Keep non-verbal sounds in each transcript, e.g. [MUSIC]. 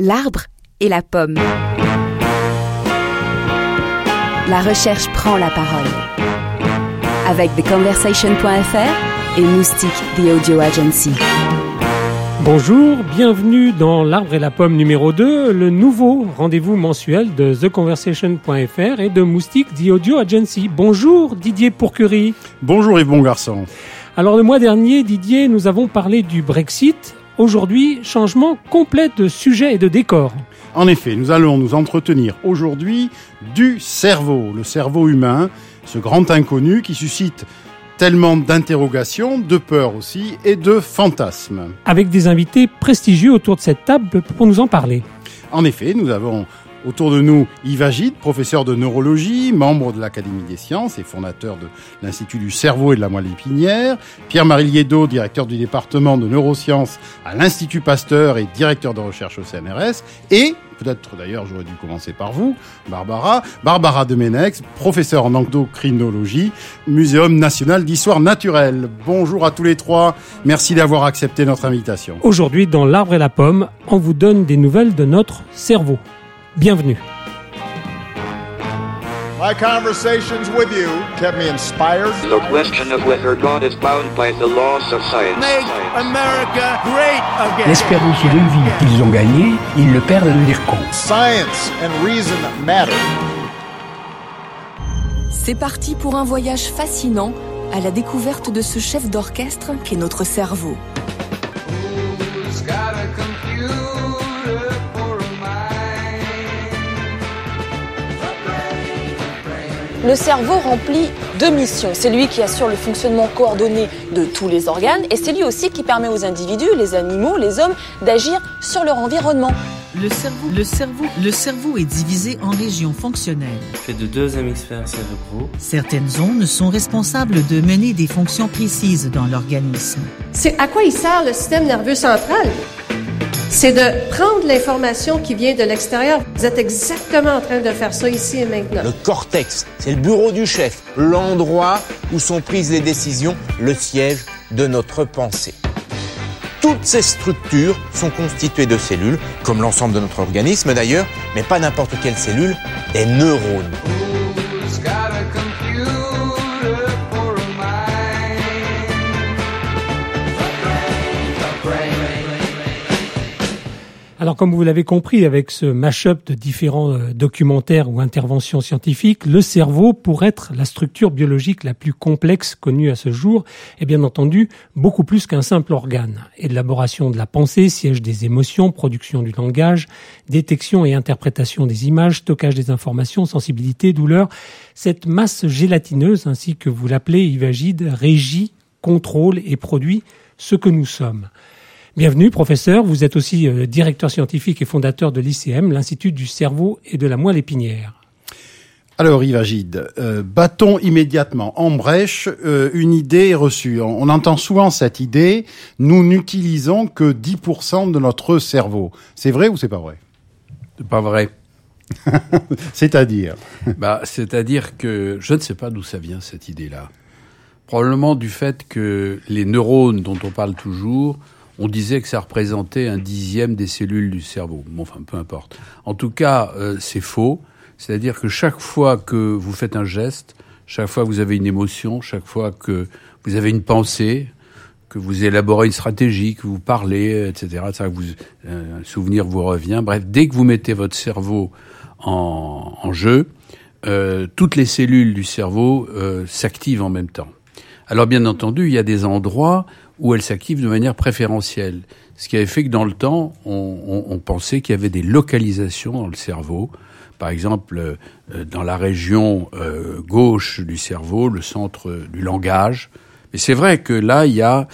L'arbre et la pomme. La recherche prend la parole. Avec TheConversation.fr et Moustique The Audio Agency. Bonjour, bienvenue dans L'arbre et la pomme numéro 2, le nouveau rendez-vous mensuel de TheConversation.fr et de Moustique The Audio Agency. Bonjour Didier Pourcurie. Bonjour Yves Bongarçon. Alors le mois dernier, Didier, nous avons parlé du Brexit Aujourd'hui, changement complet de sujet et de décor. En effet, nous allons nous entretenir aujourd'hui du cerveau, le cerveau humain, ce grand inconnu qui suscite tellement d'interrogations, de peurs aussi et de fantasmes. Avec des invités prestigieux autour de cette table pour nous en parler. En effet, nous avons Autour de nous, Yves Agide, professeur de neurologie, membre de l'Académie des sciences et fondateur de l'Institut du cerveau et de la moelle épinière. Pierre-Marie Liedot, directeur du département de neurosciences à l'Institut Pasteur et directeur de recherche au CNRS. Et, peut-être d'ailleurs j'aurais dû commencer par vous, Barbara, Barbara Demenex, professeur en endocrinologie, Muséum national d'histoire naturelle. Bonjour à tous les trois, merci d'avoir accepté notre invitation. Aujourd'hui, dans L'arbre et la pomme, on vous donne des nouvelles de notre cerveau. Bienvenue. My conversations with you kept me inspired. The question of whether God is bound by the laws of science. Make America great again. L'espérance de vie qu'ils ont gagné, ils le perdent à devenir con. Science and reason matter. C'est parti pour un voyage fascinant à la découverte de ce chef d'orchestre qu'est notre cerveau. Le cerveau remplit deux missions. C'est lui qui assure le fonctionnement coordonné de tous les organes et c'est lui aussi qui permet aux individus, les animaux, les hommes, d'agir sur leur environnement. Le cerveau, le, cerveau, le cerveau est divisé en régions fonctionnelles. Fait de deux hémisphères cérébraux. Certaines zones sont responsables de mener des fonctions précises dans l'organisme. C'est à quoi il sert le système nerveux central? C'est de prendre l'information qui vient de l'extérieur. Vous êtes exactement en train de faire ça ici et maintenant. Le cortex, c'est le bureau du chef, l'endroit où sont prises les décisions, le siège de notre pensée. Toutes ces structures sont constituées de cellules, comme l'ensemble de notre organisme d'ailleurs, mais pas n'importe quelle cellule, des neurones. Alors comme vous l'avez compris avec ce mash-up de différents euh, documentaires ou interventions scientifiques, le cerveau, pour être la structure biologique la plus complexe connue à ce jour, est bien entendu beaucoup plus qu'un simple organe. Élaboration de la pensée, siège des émotions, production du langage, détection et interprétation des images, stockage des informations, sensibilité, douleur, cette masse gélatineuse, ainsi que vous l'appelez Yvagide, régit, contrôle et produit ce que nous sommes. Bienvenue, professeur. Vous êtes aussi euh, directeur scientifique et fondateur de l'ICM, l'Institut du cerveau et de la moelle épinière. Alors Yves Agide, euh, battons immédiatement en brèche euh, une idée reçue. On, entend souvent cette idée, nous n'utilisons que 10% de notre cerveau. C'est vrai ou c'est pas vrai? C'est pas vrai. [LAUGHS] c'est-à-dire? Bah, C'est-à-dire que je ne sais pas d'où ça vient cette idée-là. Probablement du fait que les neurones dont on parle toujours on disait que ça représentait un dixième des cellules du cerveau. Bon, enfin, peu importe. En tout cas, euh, c'est faux. C'est-à-dire que chaque fois que vous faites un geste, chaque fois que vous avez une émotion, chaque fois que vous avez une pensée, que vous élaborez une stratégie, que vous parlez, etc., ça, vous, euh, un souvenir vous revient. Bref, dès que vous mettez votre cerveau en, en jeu, euh, toutes les cellules du cerveau euh, s'activent en même temps. Alors bien entendu, il y a des endroits où elle s'active de manière préférentielle. Ce qui avait fait que dans le temps, on, on, pensait qu'il y avait des localisations dans le cerveau. Par exemple, euh, dans la région euh, gauche du cerveau, le centre du langage. Mais c'est vrai que là, il y a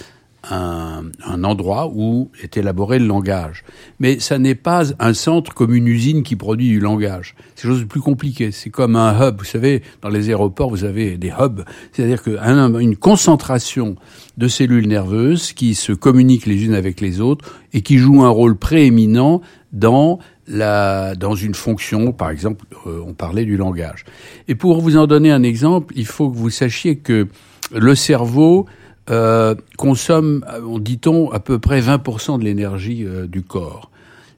un, endroit où est élaboré le langage. Mais ça n'est pas un centre comme une usine qui produit du langage. C'est quelque chose de plus compliqué. C'est comme un hub. Vous savez, dans les aéroports, vous avez des hubs. C'est-à-dire qu'une concentration de cellules nerveuses qui se communiquent les unes avec les autres et qui jouent un rôle prééminent dans la, dans une fonction, par exemple, euh, on parlait du langage. Et pour vous en donner un exemple, il faut que vous sachiez que le cerveau euh, consomme, dit-on, à peu près 20% de l'énergie euh, du corps.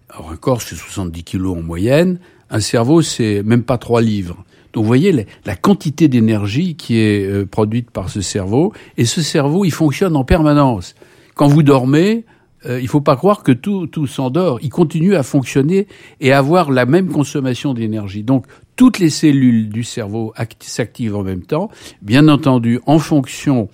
Alors un corps, c'est 70 kilos en moyenne. Un cerveau, c'est même pas 3 livres. Donc vous voyez la, quantité d'énergie qui est euh, produite par ce cerveau. Et ce cerveau, il fonctionne en permanence. Quand vous dormez, euh, il faut pas croire que tout, tout s'endort. Il continue à fonctionner et à avoir la même consommation d'énergie. Donc toutes les cellules du cerveau s'activent en même temps, bien entendu en fonction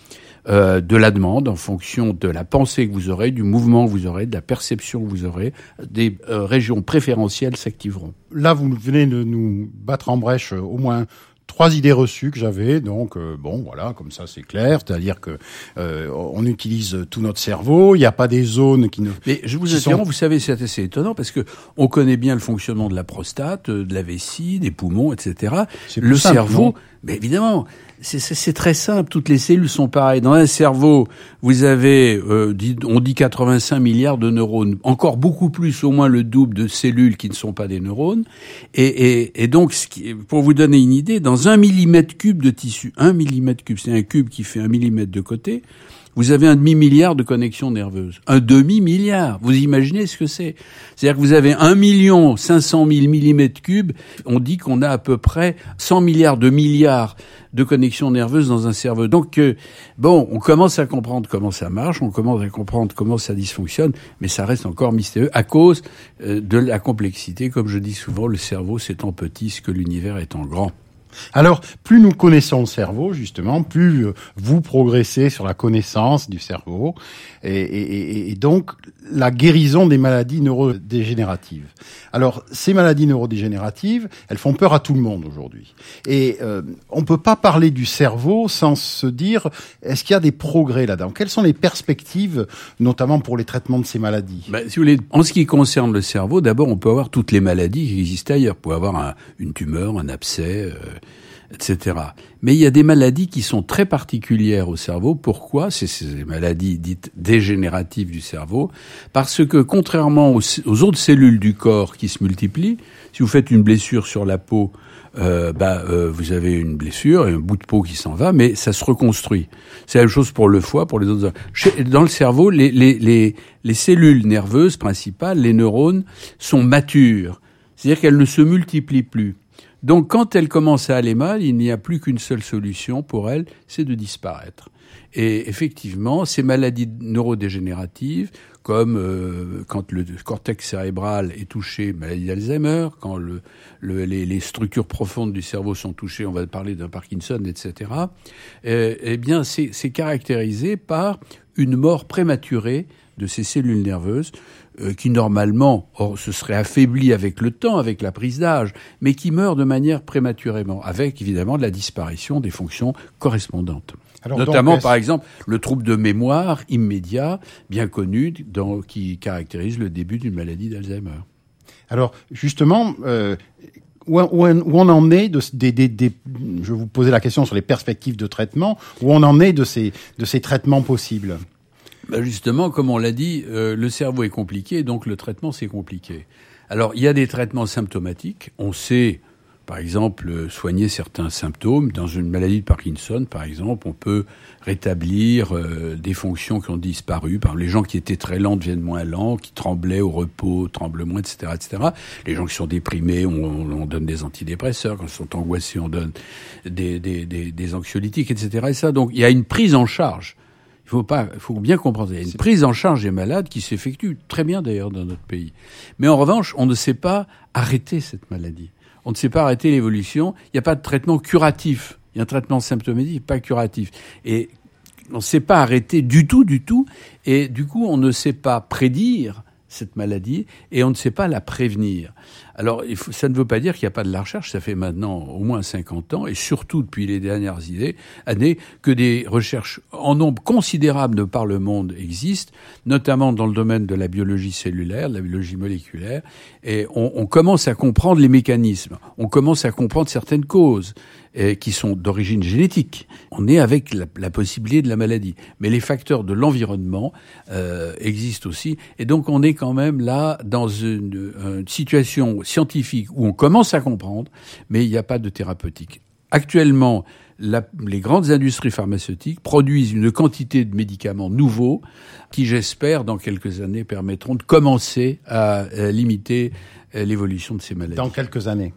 euh, de la demande, en fonction de la pensée que vous aurez, du mouvement que vous aurez, de la perception que vous aurez, des euh, régions préférentielles s'activeront. Là, vous venez de nous battre en brèche euh, au moins trois idées reçues que j'avais. Donc bon, voilà, comme ça c'est clair, c'est-à-dire que on utilise tout notre cerveau. Il n'y a pas des zones qui ne. Mais je vous interromps. Vous savez, c'est assez étonnant parce que on connaît bien le fonctionnement de la prostate, de la vessie, des poumons, etc. Le cerveau, mais évidemment, c'est très simple. Toutes les cellules sont pareilles. Dans un cerveau, vous avez, euh, on dit 85 milliards de neurones, encore beaucoup plus, au moins le double de cellules qui ne sont pas des neurones. Et, et, et donc, ce qui, pour vous donner une idée, dans un millimètre cube de tissu, un millimètre cube, c'est un cube qui fait un millimètre de côté vous avez un demi-milliard de connexions nerveuses. Un demi-milliard. Vous imaginez ce que c'est C'est-à-dire que vous avez un million cinq cent mille millimètres cubes. On dit qu'on a à peu près 100 milliards de milliards de connexions nerveuses dans un cerveau. Donc, euh, bon, on commence à comprendre comment ça marche, on commence à comprendre comment ça dysfonctionne, mais ça reste encore mystérieux à cause euh, de la complexité. Comme je dis souvent, le cerveau c'est en petit ce que l'univers est en grand. Alors, plus nous connaissons le cerveau, justement, plus euh, vous progressez sur la connaissance du cerveau, et, donc la guérison des maladies neurodégénératives. Alors, ces maladies neurodégénératives, elles font peur à tout le monde aujourd'hui. Et euh, on ne peut pas parler du cerveau sans se dire, est-ce qu'il y a des progrès là-dedans? Quelles sont les perspectives, notamment pour les traitements de ces maladies? Ben, si vous voulez, En ce qui concerne le cerveau, d'abord, on peut avoir toutes les maladies qui existent ailleurs. On peut avoir une tumeur, un abcès... Euh, etc. Mais il y a des maladies qui sont très particulières au cerveau. Pourquoi? C'est ces maladies dites dégénératives du cerveau. Parce que contrairement aux, autres cellules du corps qui se multiplient, si vous faites une blessure sur la peau, euh, bah, euh, vous avez une blessure et un bout de peau qui s'en va, mais ça se reconstruit. C'est la même chose pour le foie, pour les autres. Dans le cerveau, les, les, les, les cellules nerveuses principales, les neurones, sont matures. C'est-à-dire qu'elles ne se multiplient plus. Donc quand elle commence à aller mal, il n'y a plus qu'une seule solution pour elle, c'est de disparaître. Et effectivement, ces maladies neurodégénératives, comme euh, quand le cortex cérébral est touché, maladie d'Alzheimer, quand le, les, structures profondes du cerveau sont touchées, on va parler d'un Parkinson, etc. Euh, eh bien, c'est caractérisé par une mort prématurée de ces cellules nerveuses euh, qui normalement se seraient affaiblies avec le temps, avec la prise d'âge, mais qui meurent de manière prématurément, avec évidemment la disparition des fonctions correspondantes. Notamment, par exemple, le trouble de mémoire immédiat, bien connu, dans, qui caractérise le début d'une maladie d'Alzheimer. Alors, justement, euh, où, on en est de, je vais vous poser la question sur les perspectives de traitement, où on en est de ces, de ces traitements possibles? Bah, justement, comme on l'a dit, euh, le cerveau est compliqué, donc le traitement c'est compliqué. Alors il y a des traitements symptomatiques. On sait, par exemple, soigner certains symptômes. Dans une maladie de Parkinson, par exemple, on peut rétablir euh, des fonctions qui ont disparu. Par les gens qui étaient très lents deviennent moins lents, qui tremblaient au repos tremblent moins, etc., etc. Les gens qui sont déprimés, on, on donne des antidépresseurs. Quand ils sont angoissés, on donne des, des anxiolytiques, etc. Et ça, donc il y a une prise en charge il faut pas, faut bien comprendre. Il y a une prise en charge des malades qui s'effectue très bien d'ailleurs dans notre pays. Mais en revanche, on ne sait pas arrêter cette maladie. On ne sait pas arrêter l'évolution. Il n'y a pas de traitement curatif. Il y a un traitement symptomatique, pas curatif. Et on ne sait pas arrêter du tout, du tout. Et du coup, on ne sait pas prédire cette maladie et on ne sait pas la prévenir. Alors, ça ne veut pas dire qu'il n'y a pas de la recherche. Ça fait maintenant au moins 50 ans, et surtout depuis les dernières années, que des recherches en nombre considérable de par le monde existent, notamment dans le domaine de la biologie cellulaire, de la biologie moléculaire, et on, on commence à comprendre les mécanismes, on commence à comprendre certaines causes qui sont d'origine génétique. On est avec la, possibilité de la maladie. Mais les facteurs de l'environnement euh, existent aussi. Et donc on est quand même là dans une, une situation scientifique où on commence à comprendre, mais il n'y a pas de thérapeutique. Actuellement, les grandes industries pharmaceutiques produisent une quantité de médicaments nouveaux qui, j'espère, dans quelques années, permettront de commencer à limiter l'évolution de ces maladies. Dans quelques années.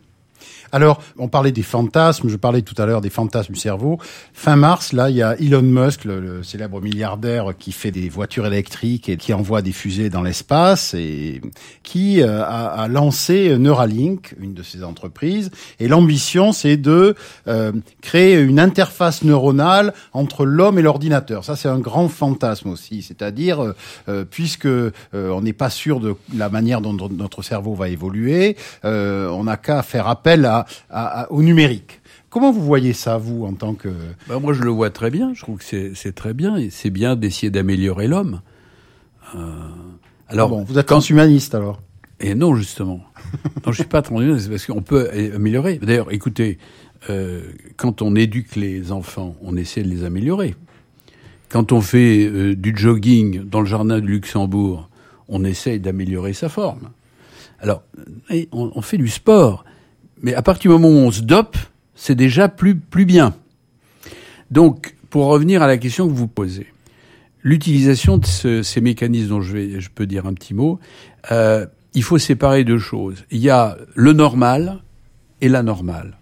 Alors, on parlait des fantasmes, je parlais tout à l'heure des fantasmes du cerveau. Fin mars, là, il y a Elon Musk, le, célèbre milliardaire qui fait des voitures électriques et qui envoie des fusées dans l'espace et qui euh, a, lancé Neuralink, une de ses entreprises. Et l'ambition, c'est de euh, créer une interface neuronale entre l'homme et l'ordinateur. Ça, c'est un grand fantasme aussi. C'est-à-dire, euh, puisque on n'est pas sûr de la manière dont notre cerveau va évoluer, on n'a qu'à faire appel à au numérique. Comment vous voyez ça, vous, en tant que... Ben moi, je le vois très bien. Je trouve que c'est très bien. Et c'est bien d'essayer d'améliorer l'homme. Euh, alors, bon, vous êtes transhumaniste, alors Et non, justement. [LAUGHS] non, je suis pas transhumaniste, parce qu'on peut améliorer. D'ailleurs, écoutez, euh, quand on éduque les enfants, on essaie de les améliorer. Quand on fait euh, du jogging dans le jardin du Luxembourg, on essaye d'améliorer sa forme. Alors, on, on fait du sport mais à partir du moment où on se dope, c'est déjà plus, plus bien. Donc, pour revenir à la question que vous posez, l'utilisation de ces mécanismes dont je, vais, je peux dire un petit mot, euh, il faut séparer deux choses. Il y a le normal et la normale.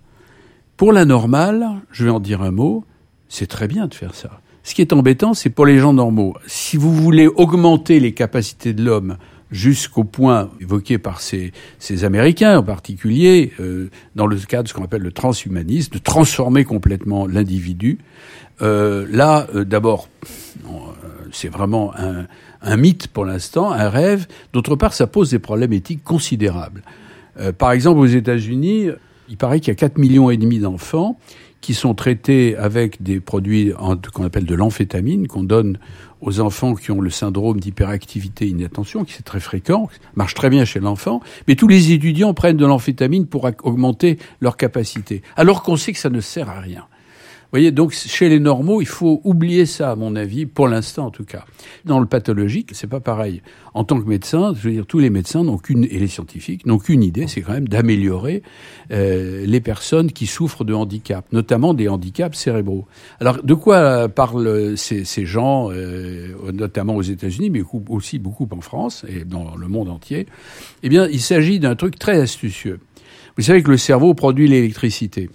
Pour la normale, je vais en dire un mot, c'est très bien de faire ça. Ce qui est embêtant, c'est pour les gens normaux. Si vous voulez augmenter les capacités de l'homme jusqu'au point évoqué par ces, ces Américains en particulier, euh, dans le cadre de ce qu'on appelle le transhumanisme, de transformer complètement l'individu. Euh, là, euh, d'abord, c'est vraiment un, un, mythe pour l'instant, un rêve. D'autre part, ça pose des problèmes éthiques considérables. par exemple, aux États-Unis, il paraît qu'il y a 4 millions et demi d'enfants qui sont traités avec des produits qu'on appelle de l'amphétamine, qu'on donne aux enfants qui ont le syndrome d'hyperactivité inattention, qui c'est très fréquent, marche très bien chez l'enfant, mais tous les étudiants prennent de l'amphétamine pour augmenter leur capacité, alors qu'on sait que ça ne sert à rien voyez, donc chez les normaux, il faut oublier ça, à mon avis, pour l'instant en tout cas. Dans le pathologique, c'est pas pareil. En tant que médecin, je veux dire, tous les médecins n'ont qu'une et les scientifiques n'ont qu'une idée, c'est quand même d'améliorer euh, les personnes qui souffrent de handicap, notamment des handicaps cérébraux. Alors, de quoi parlent ces, ces gens, euh, notamment aux États-Unis, mais aussi beaucoup en France et dans le monde entier? Eh bien, il s'agit d'un truc très astucieux. Vous savez que le cerveau produit l'électricité.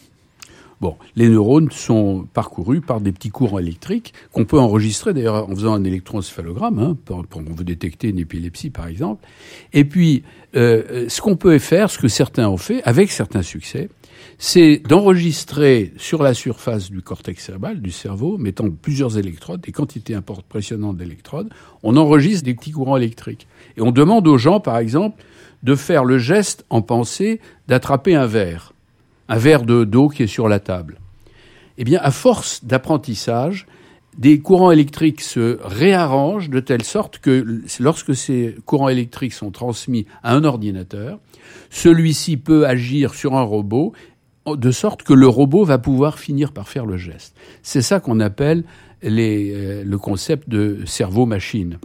Bon, les neurones sont parcourus par des petits courants électriques qu'on peut enregistrer d'ailleurs en faisant un électroencéphalogramme, hein, pour, détecter une épilepsie par exemple. Et puis, euh, ce qu'on peut faire, ce que certains ont fait, avec certains succès, c'est d'enregistrer sur la surface du cortex cérébral, du cerveau, mettant plusieurs électrodes, des quantités impressionnantes d'électrodes, on enregistre des petits courants électriques. Et on demande aux gens, par exemple, de faire le geste en pensée d'attraper un verre un verre d'eau qui est sur la table. Eh bien, à force d'apprentissage, des courants électriques se réarrangent de telle sorte que lorsque ces courants électriques sont transmis à un ordinateur, celui-ci peut agir sur un robot de sorte que le robot va pouvoir finir par faire le geste. C'est ça qu'on appelle euh, le concept de cerveau-machine.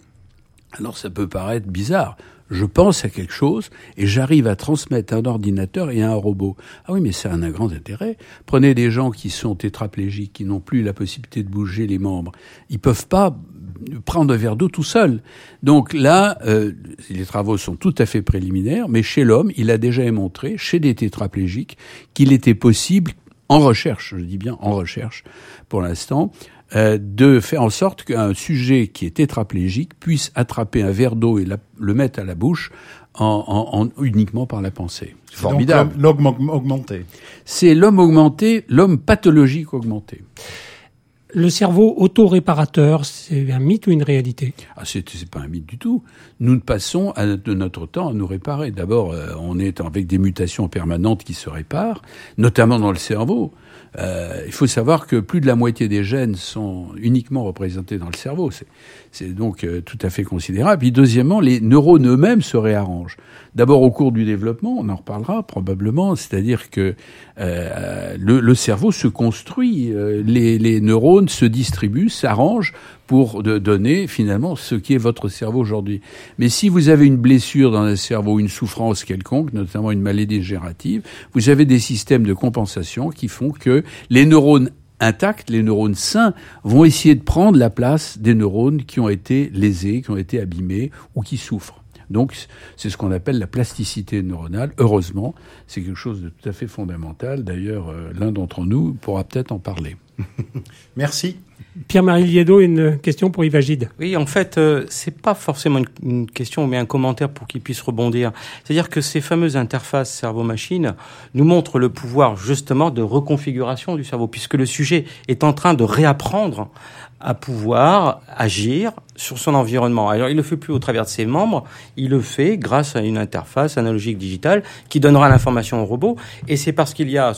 Alors ça peut paraître bizarre je pense à quelque chose et j'arrive à transmettre un ordinateur et un robot. Ah oui, mais ça a un grand intérêt. Prenez des gens qui sont tétraplégiques, qui n'ont plus la possibilité de bouger les membres. Ils peuvent pas prendre un verre d'eau tout seul. Donc là, euh, les travaux sont tout à fait préliminaires, mais chez l'homme, il a déjà montré, chez des tétraplégiques, qu'il était possible, en recherche, je dis bien en recherche pour l'instant, euh, de faire en sorte qu'un sujet qui est tétraplégique puisse attraper un verre d'eau et le mettre à la bouche en, uniquement par la pensée. C'est formidable. L'homme augmenté. C'est l'homme augmenté, l'homme pathologique augmenté. Le cerveau auto-réparateur, c'est un mythe ou une réalité? Ah, C'est pas un mythe du tout. Nous passons à, de notre temps à nous réparer. D'abord, euh, on est avec des mutations permanentes qui se réparent, notamment dans le cerveau. Euh, il faut savoir que plus de la moitié des gènes sont uniquement représentés dans le cerveau. C'est donc euh, tout à fait considérable. Puis deuxièmement, les neurones eux-mêmes se réarrangent. D'abord au cours du développement, on en reparlera probablement, c'est-à-dire que euh, le, le, cerveau se construit, euh, les, les neurones se distribuent, s'arrangent pour donner finalement ce qui est votre cerveau aujourd'hui. Mais si vous avez une blessure dans le cerveau, une souffrance quelconque, notamment une maladie dégénérative, vous avez des systèmes de compensation qui font que les neurones intacts, les neurones sains, vont essayer de prendre la place des neurones qui ont été lésés, qui ont été abîmés ou qui souffrent. Donc, c'est ce qu'on appelle la plasticité neuronale. Heureusement, c'est quelque chose de tout à fait fondamental. D'ailleurs, euh, l'un d'entre nous pourra peut-être en parler. [LAUGHS] Merci. Pierre-Marie Liedo, une question pour Yvagide. Oui, en fait, euh, c'est pas forcément une, une, question, mais un commentaire pour qu'il puisse rebondir. C'est-à-dire que ces fameuses interfaces cerveau-machine nous montrent le pouvoir justement de reconfiguration du cerveau, puisque le sujet est en train de réapprendre à pouvoir agir sur son environnement. Alors, il le fait plus au travers de ses membres, il le fait grâce à une interface analogique digitale qui donnera l'information au robot. Et c'est parce qu'il y a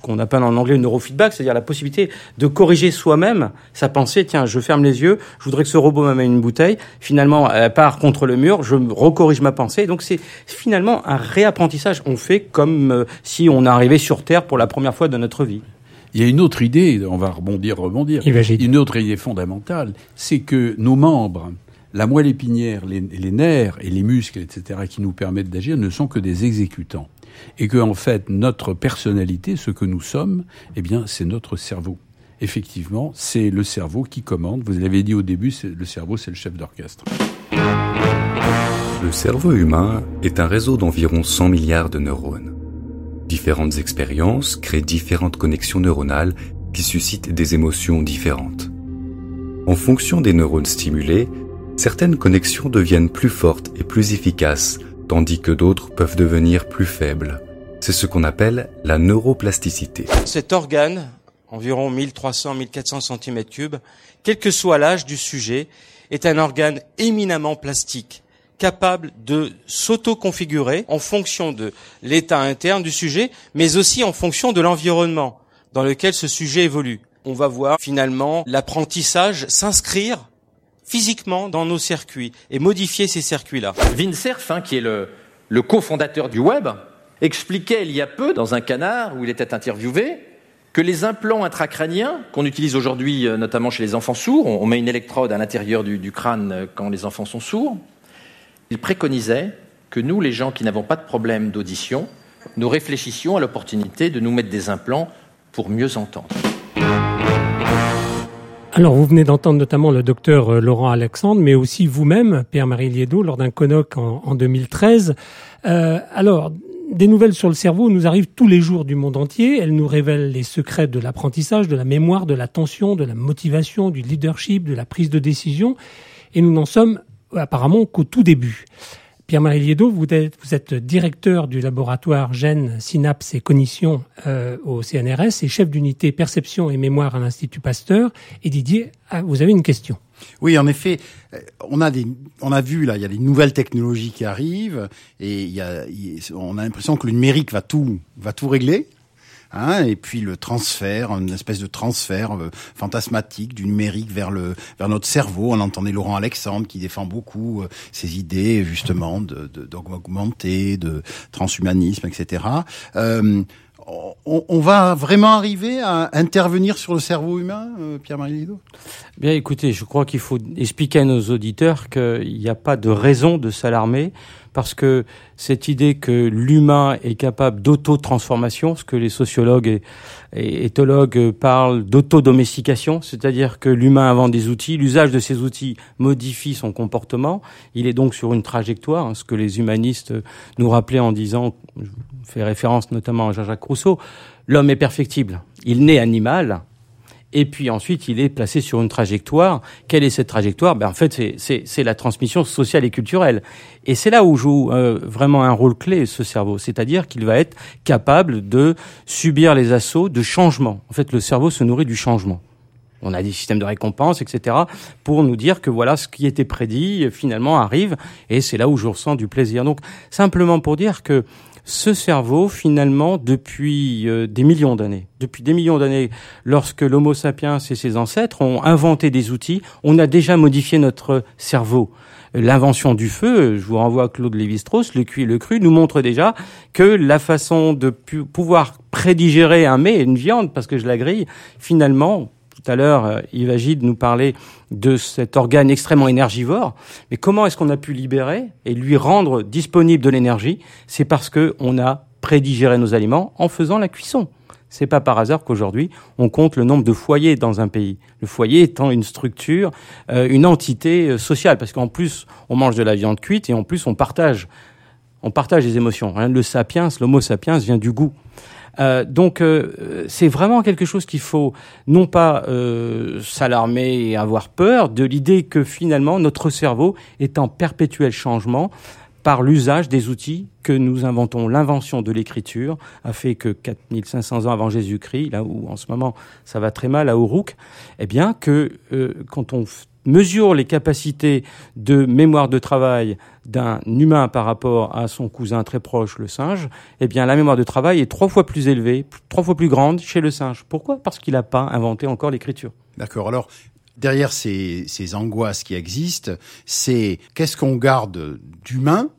qu'on appelle en anglais neurofeedback, c'est-à-dire la possibilité de corriger soi-même sa pensée. Tiens, je ferme les yeux, je voudrais que ce robot m'amène une bouteille. Finalement, elle part contre le mur, je recorrige ma pensée. Donc c'est finalement un réapprentissage. On fait comme euh, si on arrivait sur Terre pour la première fois de notre vie. Il y a une autre idée, on va rebondir, rebondir. Une autre idée fondamentale, c'est que nos membres, la moelle épinière, les, les, nerfs et les muscles, etc., qui nous permettent d'agir, ne sont que des exécutants. Et que, en fait, notre personnalité, ce que nous sommes, eh bien, c'est notre cerveau. Effectivement, c'est le cerveau qui commande. Vous l'avez dit au début, le cerveau, c'est le chef d'orchestre. Le cerveau humain est un réseau d'environ 100 milliards de neurones. Différentes expériences créent différentes connexions neuronales qui suscitent des émotions différentes. En fonction des neurones stimulés, certaines connexions deviennent plus fortes et plus efficaces, tandis que d'autres peuvent devenir plus faibles. C'est ce qu'on appelle la neuroplasticité. Cet organe, environ 1300-1400 cm3, quel que soit l'âge du sujet, est un organe éminemment plastique capable de s'auto-configurer en fonction de l'état interne du sujet, mais aussi en fonction de l'environnement dans lequel ce sujet évolue. On va voir finalement l'apprentissage s'inscrire physiquement dans nos circuits et modifier ces circuits-là. Vincerf, hein, qui est le, le cofondateur du web, expliquait il y a peu dans un canard où il était interviewé que les implants intracrâniens qu'on utilise aujourd'hui euh, notamment chez les enfants sourds, on met une électrode à l'intérieur du, du crâne euh, quand les enfants sont sourds, il préconisait que nous, les gens qui n'avons pas de problème d'audition, nous réfléchissions à l'opportunité de nous mettre des implants pour mieux entendre. Alors, vous venez d'entendre notamment le docteur euh, Laurent Alexandre, mais aussi vous-même, Pierre-Marie Liedo, lors d'un colloque en, en 2013. Euh, alors, des nouvelles sur le cerveau nous arrivent tous les jours du monde entier. Elles nous révèlent les secrets de l'apprentissage, de la mémoire, de l'attention, de la motivation, du leadership, de la prise de décision. Et nous n'en sommes apparemment qu'au tout début. Pierre-Marie Liedo, vous êtes, vous êtes, directeur du laboratoire Gènes, Synapses et Cognition euh, au CNRS et chef d'unité Perception et Mémoire à l'Institut Pasteur. Et Didier, ah, vous avez une question. Oui, en effet, euh, on a des, on a vu là, il y a des nouvelles technologies qui arrivent et il y a, on a l'impression que le numérique va tout, va tout régler. Hein, et puis le transfert, une espèce de transfert euh, fantasmatique du numérique vers le vers notre cerveau. On entendait Laurent Alexandre qui défend beaucoup euh, ces idées justement d'augmenter, de, de, transhumanisme, etc. on, on, va vraiment arriver à intervenir sur le cerveau humain, euh, Pierre-Marie Lido? Bien, écoutez, je crois qu'il faut expliquer à nos auditeurs qu'il n'y a pas de raison de s'alarmer parce que cette idée que l'humain est capable d'auto-transformation, ce que les sociologues et, éthologues parlent d'auto-domestication, c'est-à-dire que l'humain invente des outils, l'usage de ces outils modifie son comportement, il est donc sur une trajectoire, hein, ce que les humanistes nous rappelaient en disant, je fais référence notamment à Jean-Jacques Rousseau, l'homme est perfectible, il naît animal, et puis ensuite il est placé sur une trajectoire. Quelle est cette trajectoire? Ben, En fait, c'est la transmission sociale et culturelle. Et c'est là où joue euh, vraiment un rôle clé ce cerveau, c'est-à-dire qu'il va être capable de subir les assauts de changement. En fait, le cerveau se nourrit du changement. On a des systèmes de récompense, etc., pour nous dire que voilà, ce qui était prédit, finalement, arrive, et c'est là où je ressens du plaisir. Donc, simplement pour dire que ce cerveau, finalement, depuis euh, des millions d'années, depuis des millions d'années, lorsque l'Homo sapiens et ses ancêtres ont inventé des outils, on a déjà modifié notre cerveau. L'invention du feu, je vous renvoie à Claude Lévi-Strauss, le cuit et le cru, nous montre déjà que la façon de pouvoir prédigérer un mets, une viande, parce que je la grille, finalement, tout à l'heure, euh, Yves Agide nous parlait de cet organe extrêmement énergivore. Mais comment est-ce qu'on a pu libérer et lui rendre disponible de l'énergie? C'est parce que on a prédigéré nos aliments en faisant la cuisson. C'est pas par hasard qu'aujourd'hui on compte le nombre de foyers dans un pays. Le foyer étant une structure, euh, une entité euh, sociale, parce qu'en plus on mange de la viande cuite et en plus on partage, on partage les émotions. Hein, le sapiens, l'homo sapiens vient du goût. Euh, donc euh, c'est vraiment quelque chose qu'il faut non pas euh, s'alarmer et avoir peur de l'idée que finalement notre cerveau est en perpétuel changement par l'usage des outils que nous inventons. L'invention de l'écriture a fait que 4500 ans avant Jésus-Christ, là où en ce moment ça va très mal à Uruk, eh bien que euh, quand on mesure les capacités de mémoire de travail d'un humain par rapport à son cousin très proche, le singe, eh bien la mémoire de travail est trois fois plus élevée, trois fois plus grande chez le singe. Pourquoi? Parce qu'il n'a pas inventé encore l'écriture. D'accord. Alors, derrière ces, ces angoisses qui existent, c'est qu'est-ce qu'on garde d'humain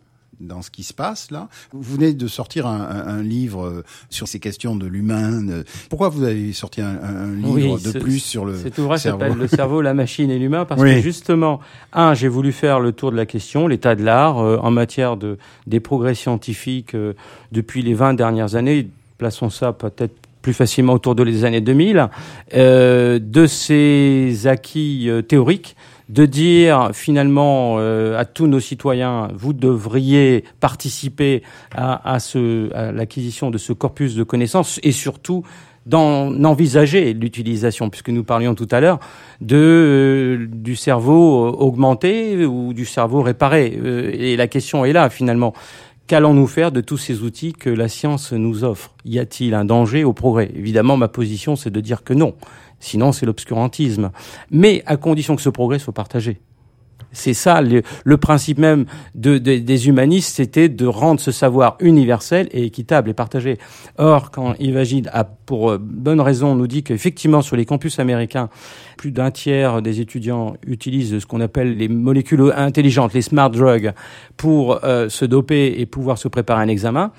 dans ce qui se passe là. Vous venez de sortir un, un, un livre euh, sur ces questions de l'humain. Pourquoi vous avez sorti un, un livre oui, de plus sur le Cet ouvrage cerveau s'appelle [LAUGHS] Le cerveau, la machine et l'humain parce Oui. que justement, un, j'ai voulu faire le tour de la question, l'état de l'art euh, en matière de des progrès scientifiques euh, depuis les 20 dernières années. Plaçons ça peut-être plus facilement autour de les années 2000, euh, de ces acquis euh, théoriques, de dire finalement euh, à tous nos citoyens, vous devriez participer à, l'acquisition de ce corpus de connaissances et surtout d'en envisager l'utilisation, puisque nous parlions tout à l'heure euh, du cerveau euh, augmenté ou du cerveau réparé. Et la question est là finalement. Qu'allons-nous faire de tous ces outils que la science nous offre? Y a-t-il un danger au progrès? Évidemment, ma position, c'est de dire que non. Sinon, c'est l'obscurantisme. Mais à condition que ce progrès soit partagé. C'est ça le, principe même de, de, des humanistes, c'était de rendre ce savoir universel et équitable et partagé. Or, quand Yves a, pour bonne raison, nous dit qu'effectivement sur les campus américains, plus d'un tiers des étudiants utilisent ce qu'on appelle les molécules intelligentes, les smart drugs, pour euh, se doper et pouvoir se préparer un examen.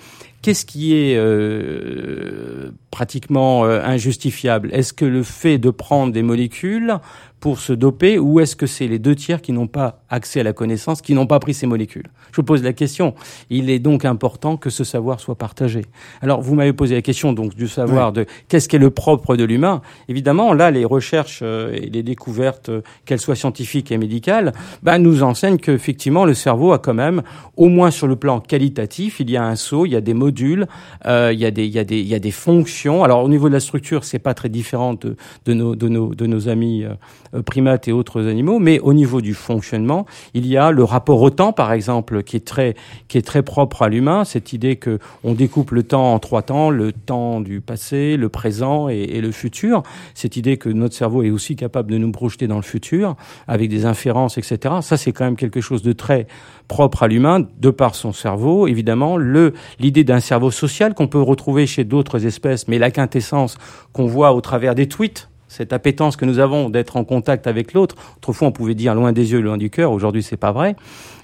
Qu'est-ce qui est euh, pratiquement euh, injustifiable? Est-ce que le fait de prendre des molécules pour se doper ou est-ce que c'est les deux tiers qui n'ont pas accès à la connaissance, qui n'ont pas pris ces molécules? Je vous pose la question. Il est donc important que ce savoir soit partagé. Alors, vous m'avez posé la question donc du savoir oui. de qu'est-ce qui est le propre de l'humain. Évidemment, là, les recherches euh, et les découvertes, euh, qu'elles soient scientifiques et médicales, ben, nous enseignent qu'effectivement, le cerveau a quand même, au moins sur le plan qualitatif, il y a un saut, il y a des modules, euh, il, y a des, il, y a des, il y a des fonctions. Alors, au niveau de la structure, c'est pas très différent de, de, nos, de, nos, de nos amis primates et autres animaux, mais au niveau du fonctionnement, il y a le rapport au temps, par exemple, qui est très, qui est très propre à l'humain. Cette idée que on découpe le temps en trois temps, le temps du passé, le présent et, et, le futur. Cette idée que notre cerveau est aussi capable de nous projeter dans le futur avec des inférences, etc. Ça, c'est quand même quelque chose de très propre à l'humain de par son cerveau. Évidemment, le l'idée d'un cerveau social qu'on peut retrouver chez d'autres espèces, mais la quintessence qu'on voit au travers des tweets cette appétence que nous avons d'être en contact avec l'autre. Autrefois, on pouvait dire loin des yeux, loin du cœur. Aujourd'hui, c'est pas vrai.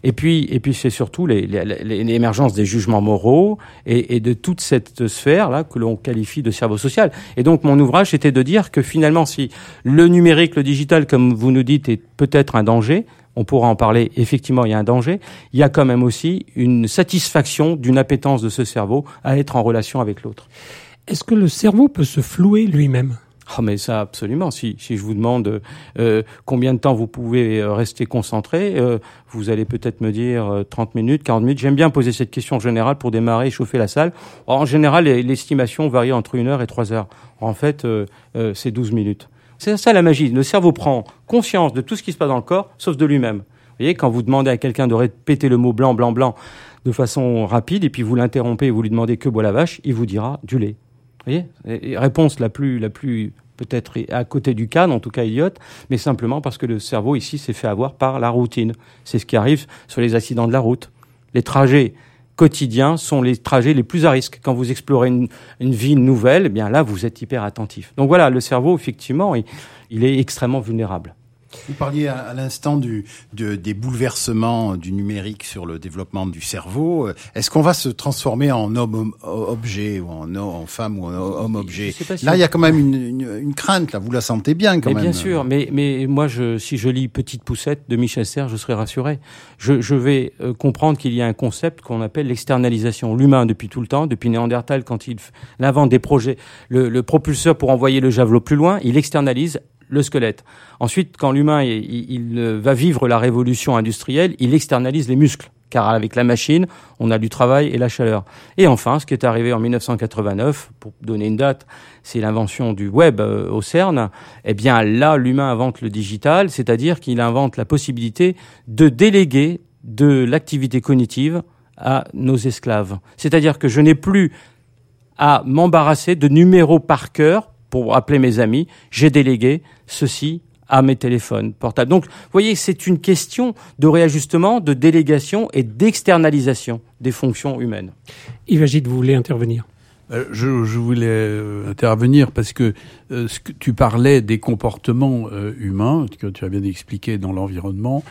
Et puis, et puis, c'est surtout l'émergence des jugements moraux et, et, de toute cette sphère là que l'on qualifie de cerveau social. Et donc, mon ouvrage était de dire que finalement, si le numérique, le digital, comme vous nous dites, est peut-être un danger, on pourra en parler, effectivement, il y a un danger, il y a quand même aussi une satisfaction d'une appétence de ce cerveau à être en relation avec l'autre. Est-ce que le cerveau peut se flouer lui-même? Oh mais ça absolument. Si, si je vous demande euh, combien de temps vous pouvez rester concentré, euh, vous allez peut-être me dire euh, 30 minutes, 40 minutes. J'aime bien poser cette question en général pour démarrer et chauffer la salle. En général, l'estimation varie entre une heure et trois heures. En fait, euh, c'est 12 minutes. C'est ça la magie. Le cerveau prend conscience de tout ce qui se passe dans le corps, sauf de lui-même. Vous voyez, quand vous demandez à quelqu'un de répéter le mot blanc, blanc, blanc de façon rapide, et puis vous l'interrompez et vous lui demandez que boit la vache, il vous dira du lait. Voyez Réponse la plus, la plus peut-être à côté du cadre, en tout cas idiote, mais simplement parce que le cerveau ici s'est fait avoir par la routine. C'est ce qui arrive sur les accidents de la route. Les trajets quotidiens sont les trajets les plus à risque. Quand vous explorez une, ville nouvelle, eh bien là, vous êtes hyper attentif. Donc voilà, le cerveau, effectivement, il est extrêmement vulnérable. Vous parliez à, l'instant du, de, des bouleversements du numérique sur le développement du cerveau. Est-ce qu'on va se transformer en homme-objet ou en, en, femme ou en homme-objet Là, il y a quand même une, une, une, crainte. Là, vous la sentez bien quand mais même. Bien sûr, mais, mais moi, je, si je lis Petite poussette de Michel Serres, je serai rassuré. Je, je vais euh, comprendre qu'il y a un concept qu'on appelle l'externalisation. L'humain, depuis tout le temps, depuis Néandertal, quand il invente des projets, le, le propulseur pour envoyer le javelot plus loin, il externalise le squelette. Ensuite, quand l'humain il, va vivre la révolution industrielle, il externalise les muscles, car avec la machine, on a du travail et la chaleur. Et enfin, ce qui est arrivé en 1989, pour donner une date, c'est l'invention du web euh, au CERN. Eh bien là, l'humain invente le digital, c'est-à-dire qu'il invente la possibilité de déléguer de l'activité cognitive à nos esclaves. C'est-à-dire que je n'ai plus à m'embarrasser de numéros par cœur pour appeler mes amis, j'ai délégué ceci à mes téléphones portables. Donc, vous voyez, c'est une question de réajustement, de délégation et d'externalisation des fonctions humaines. Yves vous voulez intervenir? Euh, je, je, voulais euh, intervenir parce que euh, ce que tu parlais des comportements humains que tu as bien expliqué dans l'environnement.